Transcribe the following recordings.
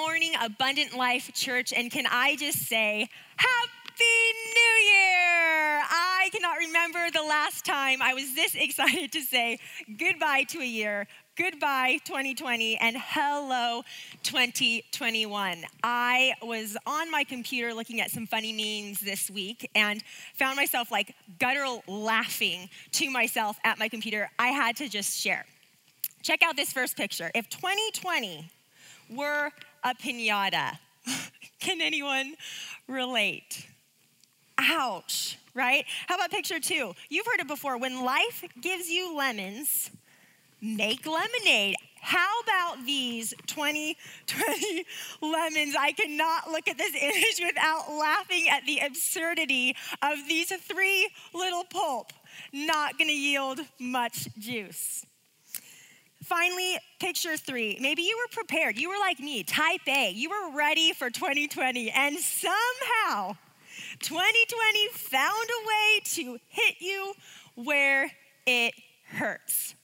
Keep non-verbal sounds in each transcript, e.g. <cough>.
morning, Abundant Life Church, and can I just say, Happy New Year! I cannot remember the last time I was this <laughs> excited to say goodbye to a year, goodbye 2020, and hello 2021. I was on my computer looking at some funny memes this week and found myself like guttural laughing to myself at my computer. I had to just share. Check out this first picture. If 2020 were a pinata, <laughs> can anyone relate? Ouch, right? How about picture two? You've heard it before. When life gives you lemons, make lemonade. How about these 2020 <laughs> lemons? I cannot look at this <laughs> image without laughing at the absurdity of these three little pulp. Not gonna yield much juice. Finally, picture three. Maybe you were prepared. You were like me, type A. You were ready for 2020, and somehow 2020 found a way to hit you where it hurts.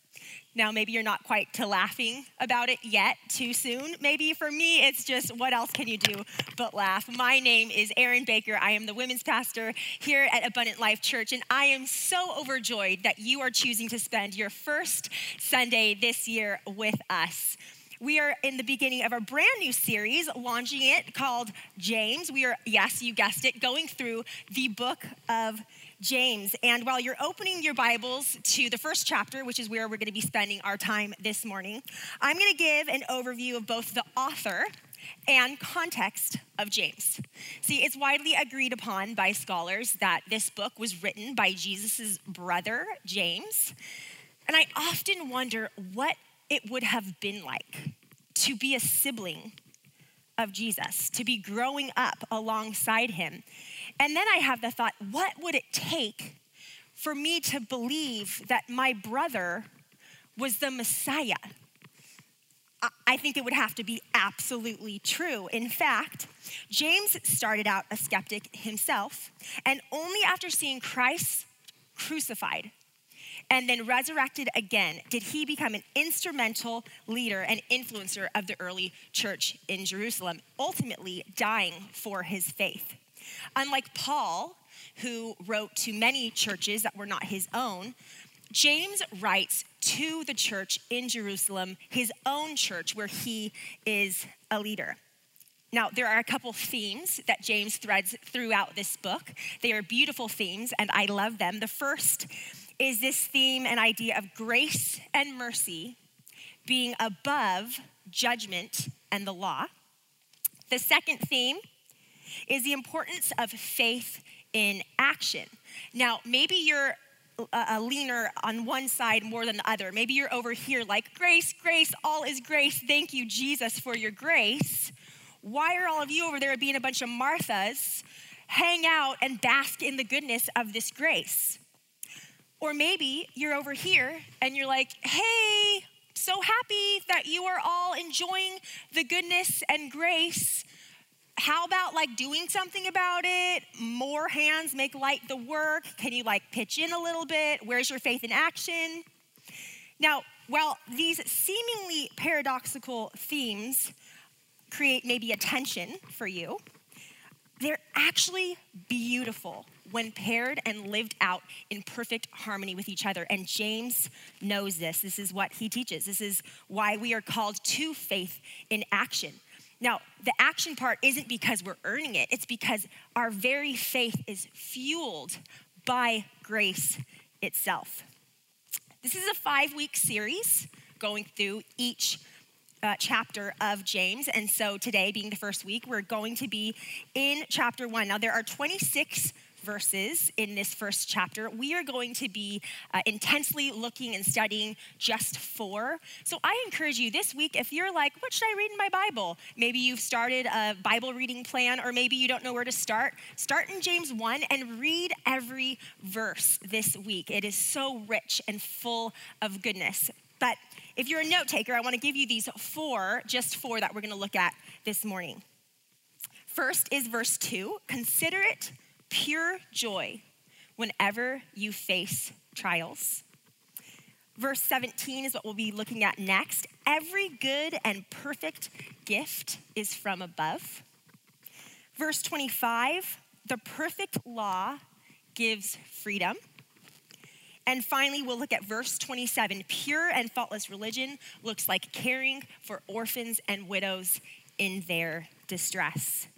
Now, maybe you're not quite to laughing about it yet, too soon. Maybe for me, it's just what else can you do but laugh? My name is Erin Baker. I am the women's pastor here at Abundant Life Church, and I am so overjoyed that you are choosing to spend your first Sunday this year with us. We are in the beginning of a brand new series, launching it called James. We are, yes, you guessed it, going through the book of James. And while you're opening your Bibles to the first chapter, which is where we're going to be spending our time this morning, I'm going to give an overview of both the author and context of James. See, it's widely agreed upon by scholars that this book was written by Jesus' brother, James. And I often wonder what it would have been like to be a sibling of Jesus, to be growing up alongside him and then I have the thought, what would it take for me to believe that my brother was the Messiah? I think it would have to be absolutely true. In fact, James started out a skeptic himself, and only after seeing Christ crucified and then resurrected again did he become an instrumental leader and influencer of the early church in Jerusalem, ultimately dying for his faith. Unlike Paul, who wrote to many churches that were not his own, James writes to the church in Jerusalem, his own church, where he is a leader. Now, there are a couple themes that James threads throughout this book. They are beautiful themes, and I love them. The first is this theme and idea of grace and mercy being above judgment and the law. The second theme is the importance of faith in action. Now, maybe you're a leaner on one side more than the other. Maybe you're over here like, grace, grace, all is grace. Thank you, Jesus, for your grace. Why are all of you over there being a bunch of Marthas? Hang out and bask in the goodness of this grace. Or maybe you're over here and you're like, hey, so happy that you are all enjoying the goodness and grace how about like doing something about it? More hands make light the work. Can you like pitch in a little bit? Where's your faith in action? Now, while these seemingly paradoxical themes create maybe a tension for you, they're actually beautiful when paired and lived out in perfect harmony with each other. And James knows this. This is what he teaches. This is why we are called to faith in action. Now, the action part isn't because we're earning it, it's because our very faith is fueled by grace itself. This is a five week series going through each uh, chapter of James. And so today, being the first week, we're going to be in chapter one. Now, there are 26 verses in this first chapter. We are going to be uh, intensely looking and studying just four. So I encourage you this week, if you're like, what should I read in my Bible? Maybe you've started a Bible reading plan, or maybe you don't know where to start. Start in James 1 and read every verse this week. It is so rich and full of goodness. But if you're a note taker, I want to give you these four, just four that we're going to look at this morning. First is verse 2 Consider it pure joy whenever you face trials. Verse 17 is what we'll be looking at next. Every good and perfect gift is from above. Verse 25, the perfect law gives freedom. And finally, we'll look at verse 27. Pure and faultless religion looks like caring for orphans and widows in their distress.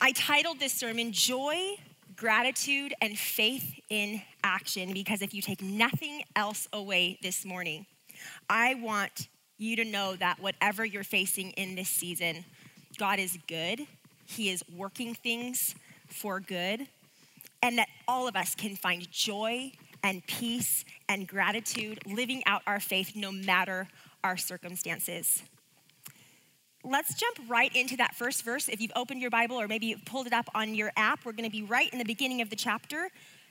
I titled this sermon Joy, Gratitude, and Faith in Action because if you take nothing else away this morning, I want you to know that whatever you're facing in this season, God is good. He is working things for good and that all of us can find joy and peace and gratitude living out our faith no matter our circumstances. Let's jump right into that first verse. If you've opened your Bible or maybe you've pulled it up on your app, we're going to be right in the beginning of the chapter.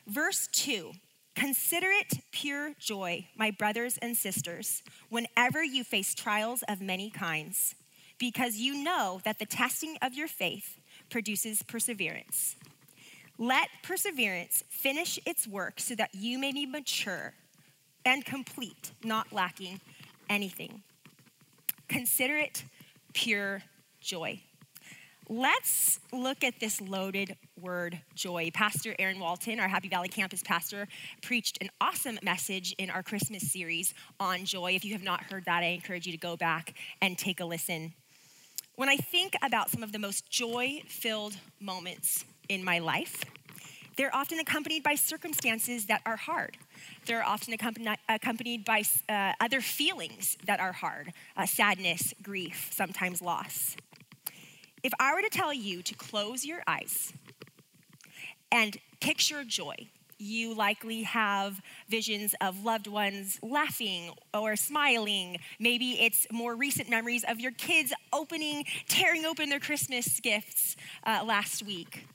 Verse 2 Consider it pure joy, my brothers and sisters, whenever you face trials of many kinds, because you know that the testing of your faith produces perseverance. Let perseverance finish its work so that you may be mature and complete, not lacking anything. Consider it pure joy. Let's look at this loaded word, joy. Pastor Aaron Walton, our Happy Valley campus pastor, preached an awesome message in our Christmas series on joy. If you have not heard that, I encourage you to go back and take a listen. When I think about some of the most joy filled moments in my life, they're often accompanied by circumstances that are hard. They're often accompanied by uh, other feelings that are hard uh, sadness, grief, sometimes loss. If I were to tell you to close your eyes and picture joy, you likely have visions of loved ones laughing or smiling. Maybe it's more recent memories of your kids opening, tearing open their Christmas gifts uh, last week.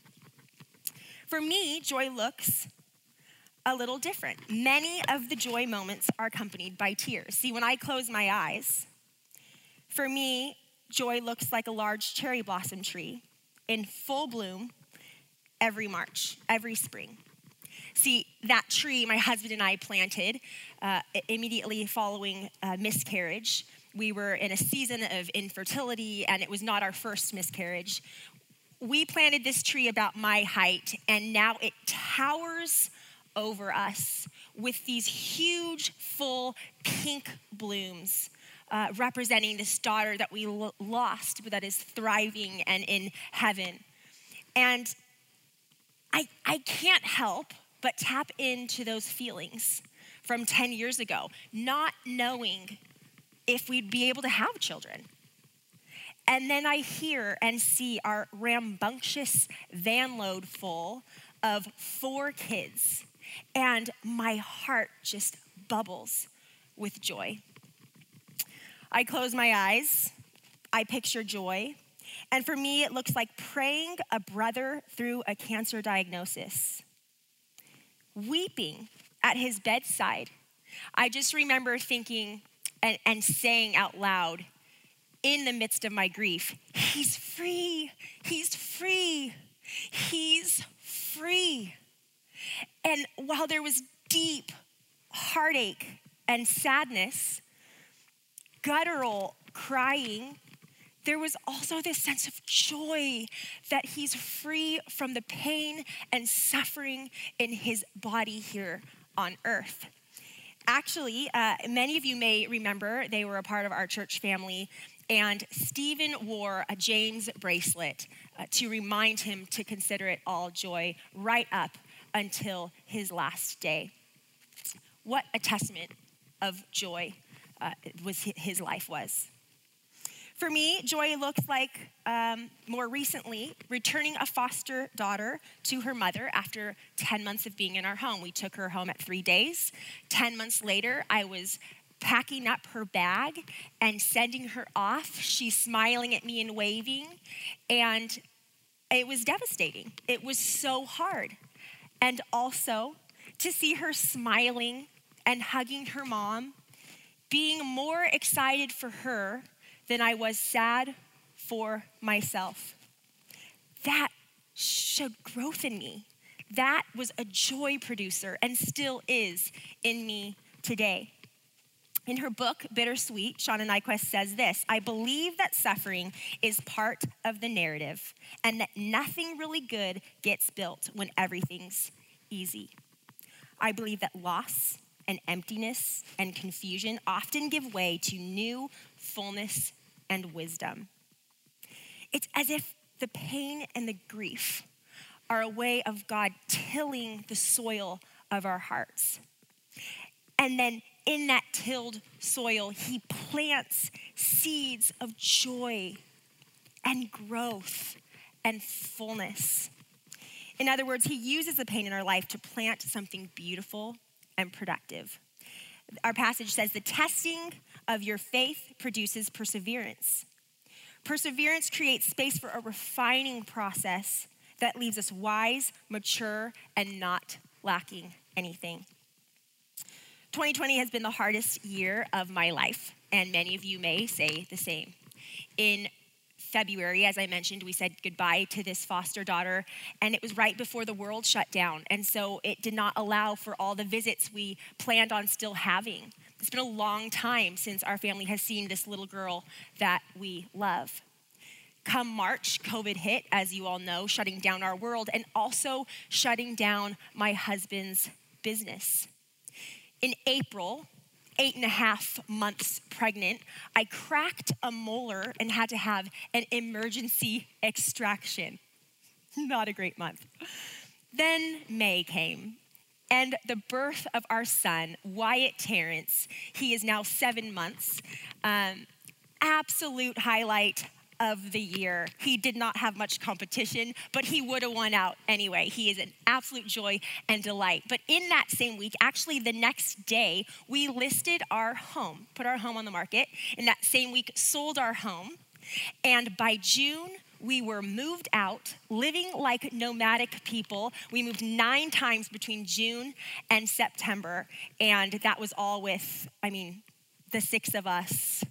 For me, joy looks a little different. Many of the joy moments are accompanied by tears. See, when I close my eyes, for me, joy looks like a large cherry blossom tree in full bloom every March, every spring. See, that tree my husband and I planted uh, immediately following a miscarriage. We were in a season of infertility, and it was not our first miscarriage we planted this tree about my height, and now it towers over us with these huge, full pink blooms. Uh, representing this daughter that we lo- lost, but that is thriving and in heaven. And I, I can't help but tap into those feelings from 10 years ago, not knowing if we'd be able to have children. And then I hear and see our rambunctious van load full of four kids, and my heart just bubbles with joy. I close my eyes, I picture joy, and for me, it looks like praying a brother through a cancer diagnosis, weeping at his bedside. I just remember thinking and, and saying out loud, in the midst of my grief, He's free. He's free. He's free. And while there was deep heartache and sadness, guttural crying, there was also this sense of joy that he's free from the pain and suffering in his body here on earth. Actually, uh, many of you may remember they were a part of our church family and Stephen wore a James bracelet uh, to remind him to consider it all joy right up until his last day. What a testament of joy uh, was his life was. For me, joy looks like um, more recently returning a foster daughter to her mother after 10 months of being in our home. We took her home at three days. 10 months later, I was packing up her bag and sending her off. She's smiling at me and waving. And it was devastating. It was so hard. And also to see her smiling and hugging her mom, being more excited for her than I was sad for myself. That showed growth in me. That was a joy producer and still is in me today. In her book, Bittersweet, Shauna Niequist says this I believe that suffering is part of the narrative and that nothing really good gets built when everything's easy. I believe that loss and emptiness and confusion often give way to new fullness and wisdom. It's as if the pain and the grief are a way of God tilling the soil of our hearts. And then in that tilled soil, He plants seeds of joy and growth and fullness. In other words, He uses the pain in our life to plant something beautiful and productive. Our passage says the testing of your faith produces perseverance. Perseverance creates space for a refining process that leaves us wise, mature, and not lacking anything. 2020 has been the hardest year of my life, and many of you may say the same. In February, as I mentioned, we said goodbye to this foster daughter, and it was right before the world shut down. And so it did not allow for all the visits we planned on still having. It's been a long time since our family has seen this little girl that we love. Come March, COVID hit, as you all know, shutting down our world and also shutting down my husband's business in April, eight and a half months pregnant, I cracked a molar and had to have an emergency extraction. <laughs> Not a great month. Then May came, and the birth of our son, Wyatt Terrence. He is now seven months. Um, absolute highlight of the year. He did not have much competition, but he would have won out anyway. He is an absolute joy and delight. But in that same week, actually the next day, we listed our home, put our home on the market. In that same week, sold our home. And by June, we were moved out, living like nomadic people. We moved nine times between June and September. And that was all with, I mean, the six of us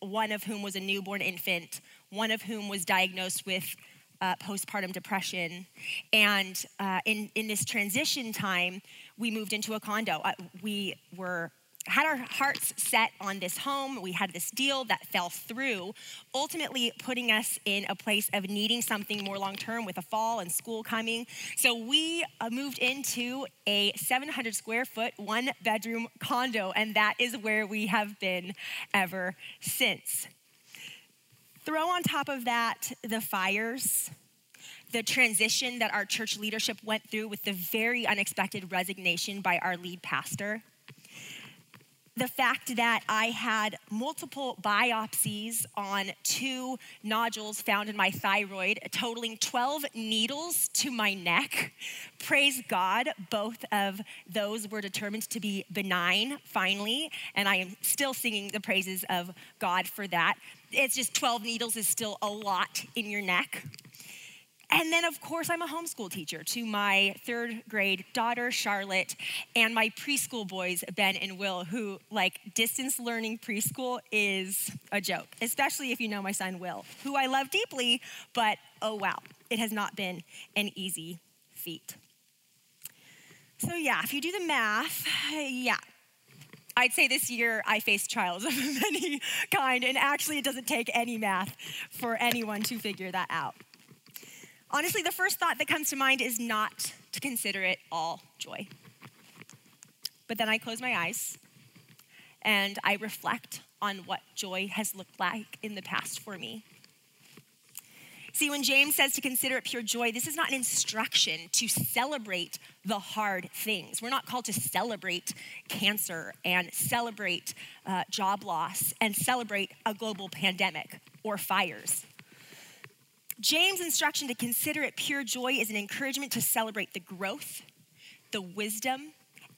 one of whom was a newborn infant, one of whom was diagnosed with uh, postpartum depression. And uh, in, in this transition time, we moved into a condo. Uh, we were had our hearts set on this home. We had this deal that fell through, ultimately putting us in a place of needing something more long term with a fall and school coming. So we uh, moved into a 700 square foot, one bedroom condo, and that is where we have been ever since. Throw on top of that the fires, the transition that our church leadership went through with the very unexpected resignation by our lead pastor the fact that I had multiple biopsies on two nodules found in my thyroid, totaling 12 needles to my neck. Praise God, both of those were determined to be benign finally, and I am still singing the praises of God for that. It's just 12 needles is still a lot in your neck. And then, of course, I'm a homeschool teacher to my third grade daughter, Charlotte, and my preschool boys, Ben and Will, who, like, distance learning preschool is a joke, especially if you know my son, Will, who I love deeply, but oh wow, it has not been an easy feat. So, yeah, if you do the math, yeah, I'd say this year I faced trials of <laughs> any kind, and actually, it doesn't take any math for anyone to figure that out. Honestly, the first thought that comes to mind is not to consider it all joy. But then I close my eyes and I reflect on what joy has looked like in the past for me. See, when James says to consider it pure joy, this is not an instruction to celebrate the hard things. We're not called to celebrate cancer and celebrate uh, job loss and celebrate a global pandemic or fires. James' instruction to consider it pure joy is an encouragement to celebrate the growth, the wisdom,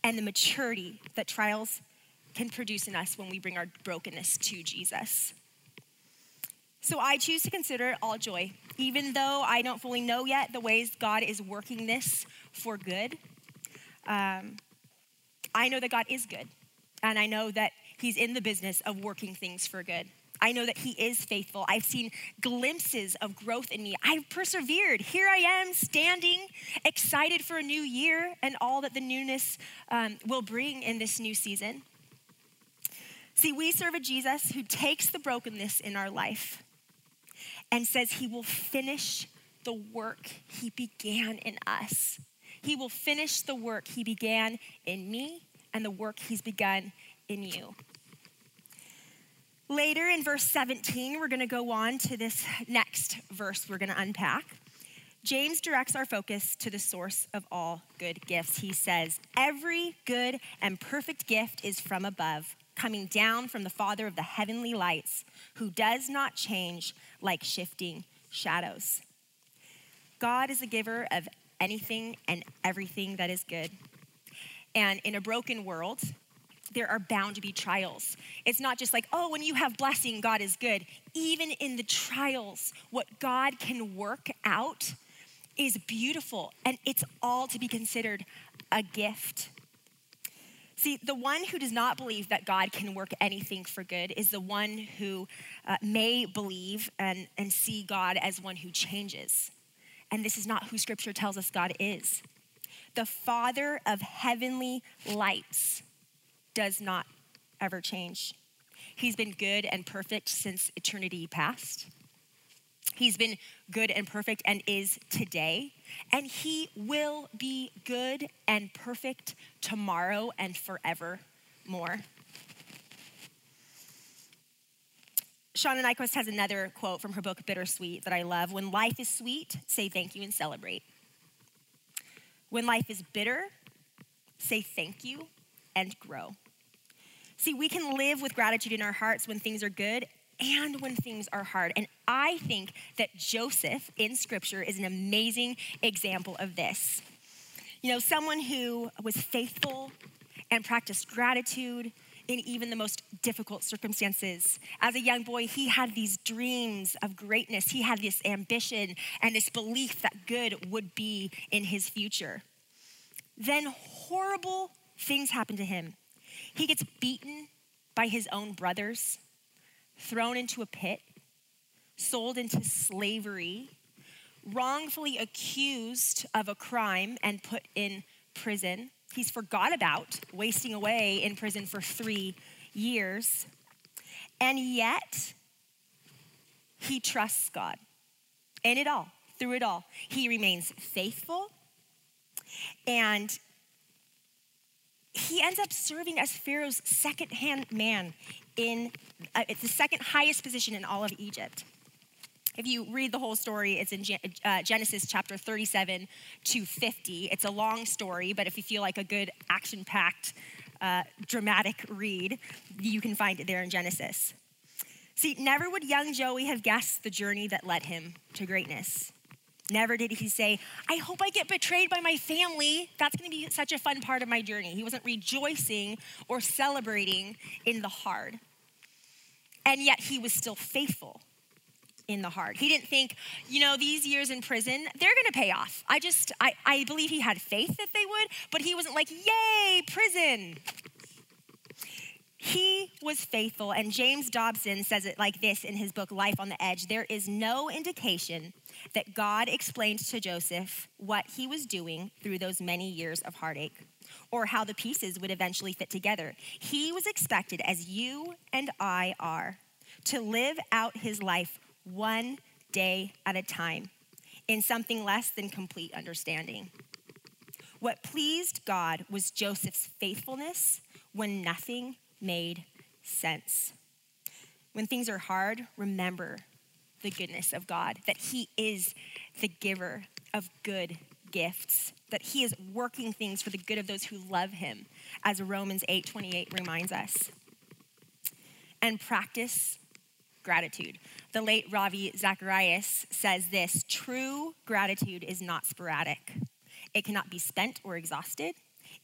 and the maturity that trials can produce in us when we bring our brokenness to Jesus. So I choose to consider it all joy, even though I don't fully know yet the ways God is working this for good. Um, I know that God is good, and I know that He's in the business of working things for good. I know that He is faithful. I've seen glimpses of growth in me. I've persevered. Here I am standing, excited for a new year and all that the newness um, will bring in this new season. See, we serve a Jesus who takes the brokenness in our life and says He will finish the work He began in us. He will finish the work He began in me and the work He's begun in you. Later in verse 17, we're going to go on to this next verse we're going to unpack. James directs our focus to the source of all good gifts. He says, Every good and perfect gift is from above, coming down from the Father of the heavenly lights, who does not change like shifting shadows. God is the giver of anything and everything that is good. And in a broken world, there are bound to be trials. It's not just like, oh, when you have blessing, God is good. Even in the trials, what God can work out is beautiful, and it's all to be considered a gift. See, the one who does not believe that God can work anything for good is the one who uh, may believe and, and see God as one who changes. And this is not who Scripture tells us God is. The Father of heavenly lights does not ever change. He's been good and perfect since eternity past. He's been good and perfect and is today. And he will be good and perfect tomorrow and forever more. Shauna Niequist has another quote from her book, Bittersweet, that I love. When life is sweet, say thank you and celebrate. When life is bitter, say thank you and grow. See, we can live with gratitude in our hearts when things are good and when things are hard. And I think that Joseph in scripture is an amazing example of this. You know, someone who was faithful and practiced gratitude in even the most difficult circumstances. As a young boy, he had these dreams of greatness. He had this ambition and this belief that good would be in his future. Then horrible things happened to him. He gets beaten by his own brothers, thrown into a pit, sold into slavery, wrongfully accused of a crime and put in prison. He's forgot about wasting away in prison for three years. And yet, he trusts God in it all, through it all. He remains faithful and he ends up serving as Pharaoh's second hand man in uh, the second highest position in all of Egypt. If you read the whole story, it's in uh, Genesis chapter 37 to 50. It's a long story, but if you feel like a good action packed, uh, dramatic read, you can find it there in Genesis. See, never would young Joey have guessed the journey that led him to greatness. Never did he say, I hope I get betrayed by my family. That's going to be such a fun part of my journey. He wasn't rejoicing or celebrating in the hard. And yet he was still faithful in the hard. He didn't think, you know, these years in prison, they're going to pay off. I just, I, I believe he had faith that they would, but he wasn't like, yay, prison. He was faithful, and James Dobson says it like this in his book, Life on the Edge. There is no indication that God explained to Joseph what he was doing through those many years of heartache or how the pieces would eventually fit together. He was expected, as you and I are, to live out his life one day at a time in something less than complete understanding. What pleased God was Joseph's faithfulness when nothing made sense. When things are hard, remember the goodness of God, that He is the giver of good gifts, that He is working things for the good of those who love Him, as Romans 8 28 reminds us. And practice gratitude. The late Ravi Zacharias says this true gratitude is not sporadic, it cannot be spent or exhausted.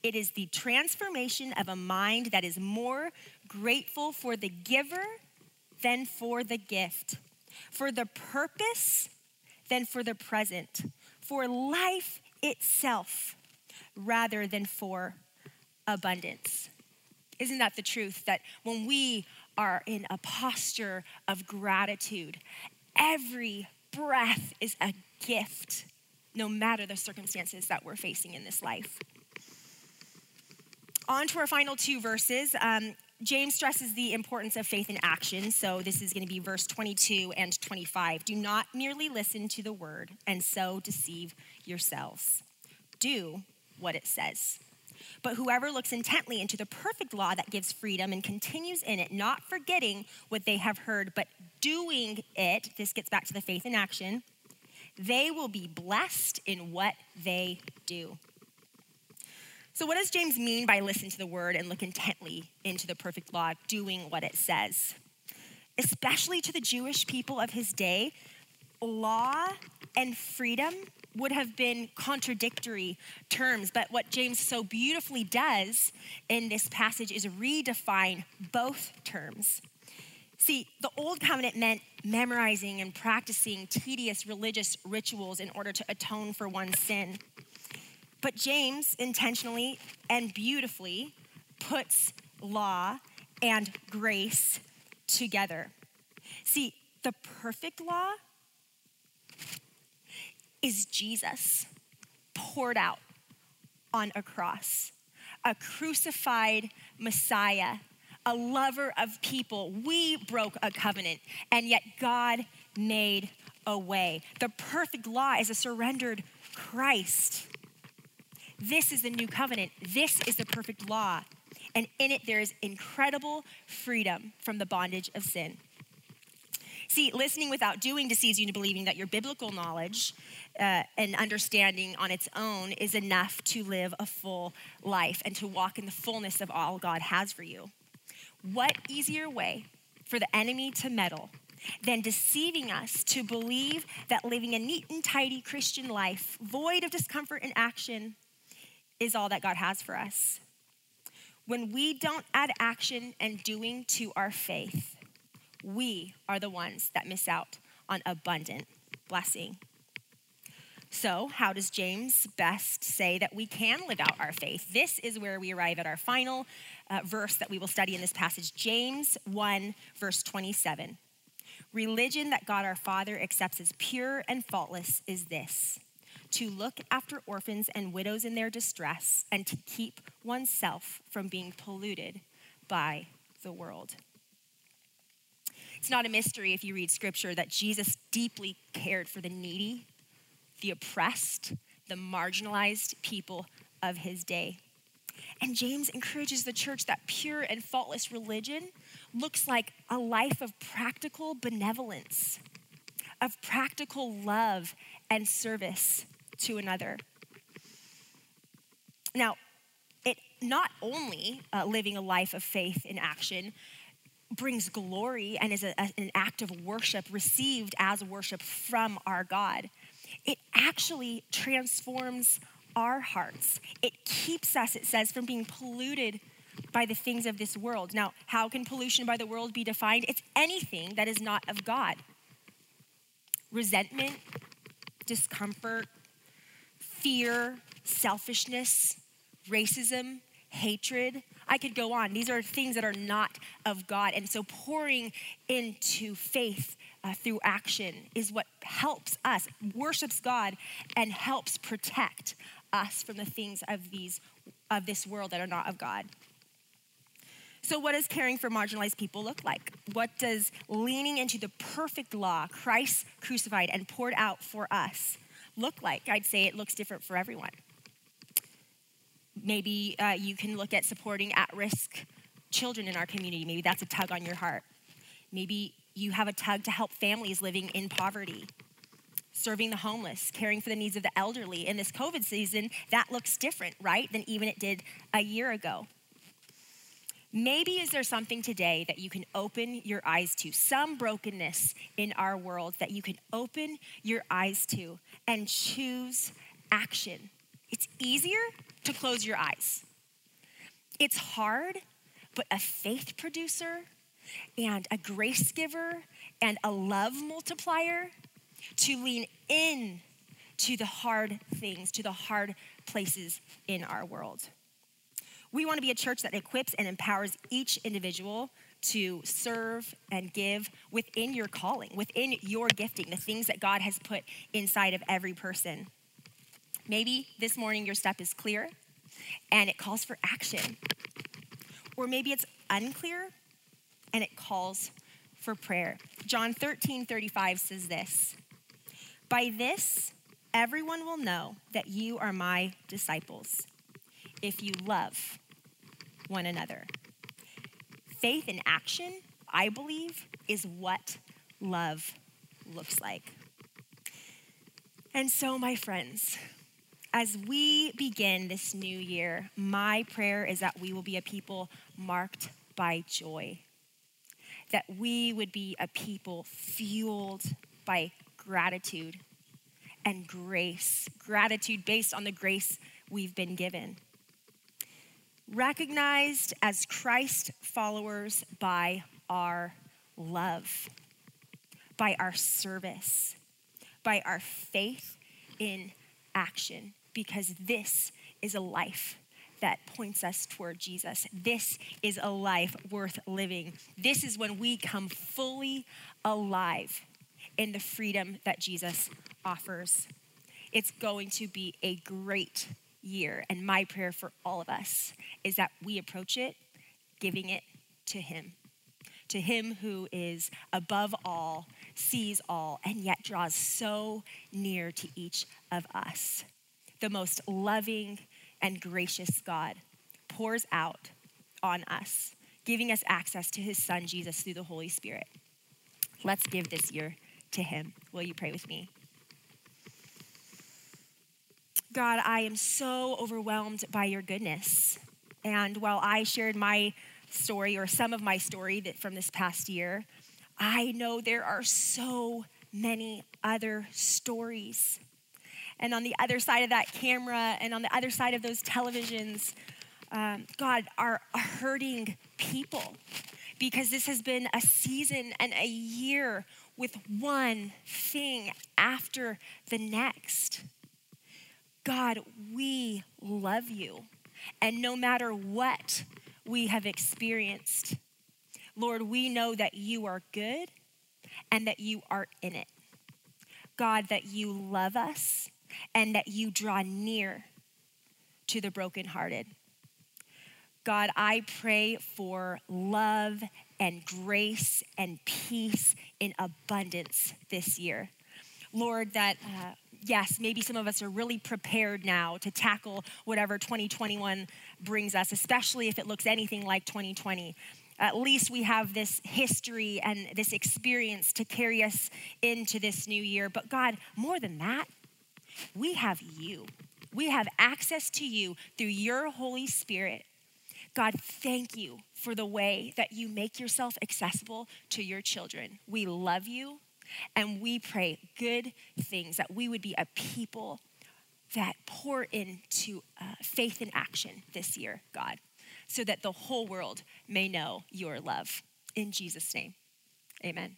It is the transformation of a mind that is more grateful for the giver than for the gift, for the purpose than for the present, for life itself rather than for abundance. Isn't that the truth? That when we are in a posture of gratitude. Every breath is a gift, no matter the circumstances that we're facing in this life. On to our final two verses. Um, James stresses the importance of faith in action. So this is going to be verse 22 and 25. Do not merely listen to the word and so deceive yourselves. Do what it says. But whoever looks intently into the perfect law that gives freedom and continues in it, not forgetting what they have heard, but doing it, this gets back to the faith in action, they will be blessed in what they do. So, what does James mean by listen to the word and look intently into the perfect law, doing what it says? Especially to the Jewish people of his day, law and freedom would have been contradictory terms, but what James so beautifully does in this passage is redefine both terms. See, the old covenant meant memorizing and practicing tedious religious rituals in order to atone for one's sin. But James intentionally and beautifully puts law and grace together. See, the perfect law is Jesus poured out on a cross, a crucified Messiah, a lover of people. We broke a covenant, and yet God made a way. The perfect law is a surrendered Christ. This is the new covenant. This is the perfect law. And in it, there is incredible freedom from the bondage of sin. See, listening without doing deceives you into believing that your biblical knowledge uh, and understanding on its own is enough to live a full life and to walk in the fullness of all God has for you. What easier way for the enemy to meddle than deceiving us to believe that living a neat and tidy Christian life, void of discomfort and action, is all that God has for us. When we don't add action and doing to our faith, we are the ones that miss out on abundant blessing. So, how does James best say that we can live out our faith? This is where we arrive at our final uh, verse that we will study in this passage James 1, verse 27. Religion that God our Father accepts as pure and faultless is this to look after orphans and widows in their distress, and to keep oneself from being polluted by the world. It's not a mystery if you read scripture that Jesus deeply cared for the needy, the oppressed, the marginalized people of his day. And James encourages the church that pure and faultless religion looks like a life of practical benevolence, of practical love and service to another. Now, it not only uh, living a life of faith in action brings glory and is a, a, an act of worship received as worship from our God, it actually transforms our hearts. It keeps us, it says, from being polluted by the things of this world. Now, how can pollution by the world be defined? It's anything that is not of God. Resentment, discomfort, fear, selfishness, racism, hatred. I could go on. These are things that are not of God. And so pouring into faith uh, through action is what helps us, worships God, and helps protect us from the things of these of this world that are not of God. So, what does caring for marginalized people look like? What does leaning into the perfect law, Christ crucified and poured out for us, look like? I'd say it looks different for everyone. Maybe uh, you can look at supporting at risk children in our community. Maybe that's a tug on your heart. Maybe you have a tug to help families living in poverty, serving the homeless, caring for the needs of the elderly. In this COVID season, that looks different, right, than even it did a year ago. Maybe is there something today that you can open your eyes to, some brokenness in our world that you can open your eyes to and choose action. It's easier to close your eyes. It's hard, but a faith producer and a grace giver and a love multiplier to lean in to the hard things, to the hard places in our world. We want to be a church that equips and empowers each individual to serve and give within your calling, within your gifting, the things that God has put inside of every person. Maybe this morning your step is clear and it calls for action. Or maybe it's unclear and it calls for prayer. John 13 35 says this By this, everyone will know that you are my disciples if you love one another. Faith in action, I believe, is what love looks like. And so, my friends, as we begin this new year, my prayer is that we will be a people marked by joy, that we would be a people fueled by gratitude and grace, gratitude based on the grace we've been given. Recognized as Christ followers by our love, by our service, by our faith in action because this is a life that points us toward Jesus. This is a life worth living. This is when we come fully alive in the freedom that Jesus offers. It's going to be a great year. And my prayer for all of us is that we approach it giving it to Him, to Him who is above all, sees all, and yet draws so near to each of us the most loving and gracious God, pours out on us, giving us access to his son, Jesus, through the Holy Spirit. Let's give this year to him. Will you pray with me? God, I am so overwhelmed by your goodness. And while I shared my story or some of my story that from this past year, I know there are so many other stories and on the other side of that camera and on the other side of those televisions, um, God, are hurting people because this has been a season and a year with one thing after the next. God, we love you. And no matter what we have experienced, Lord, we know that you are good and that you are in it. God, that you love us and that you draw near to the brokenhearted. God, I pray for love and grace and peace in abundance this year. Lord, that uh, yes, maybe some of us are really prepared now to tackle whatever 2021 brings us, especially if it looks anything like 2020. At least we have this history and this experience to carry us into this new year. But God, more than that, we have you. We have access to you through your Holy Spirit. God, thank you for the way that you make yourself accessible to your children. We love you and we pray good things, that we would be a people that pour into uh, faith and action this year, God, so that the whole world may know your love. In Jesus' name, amen.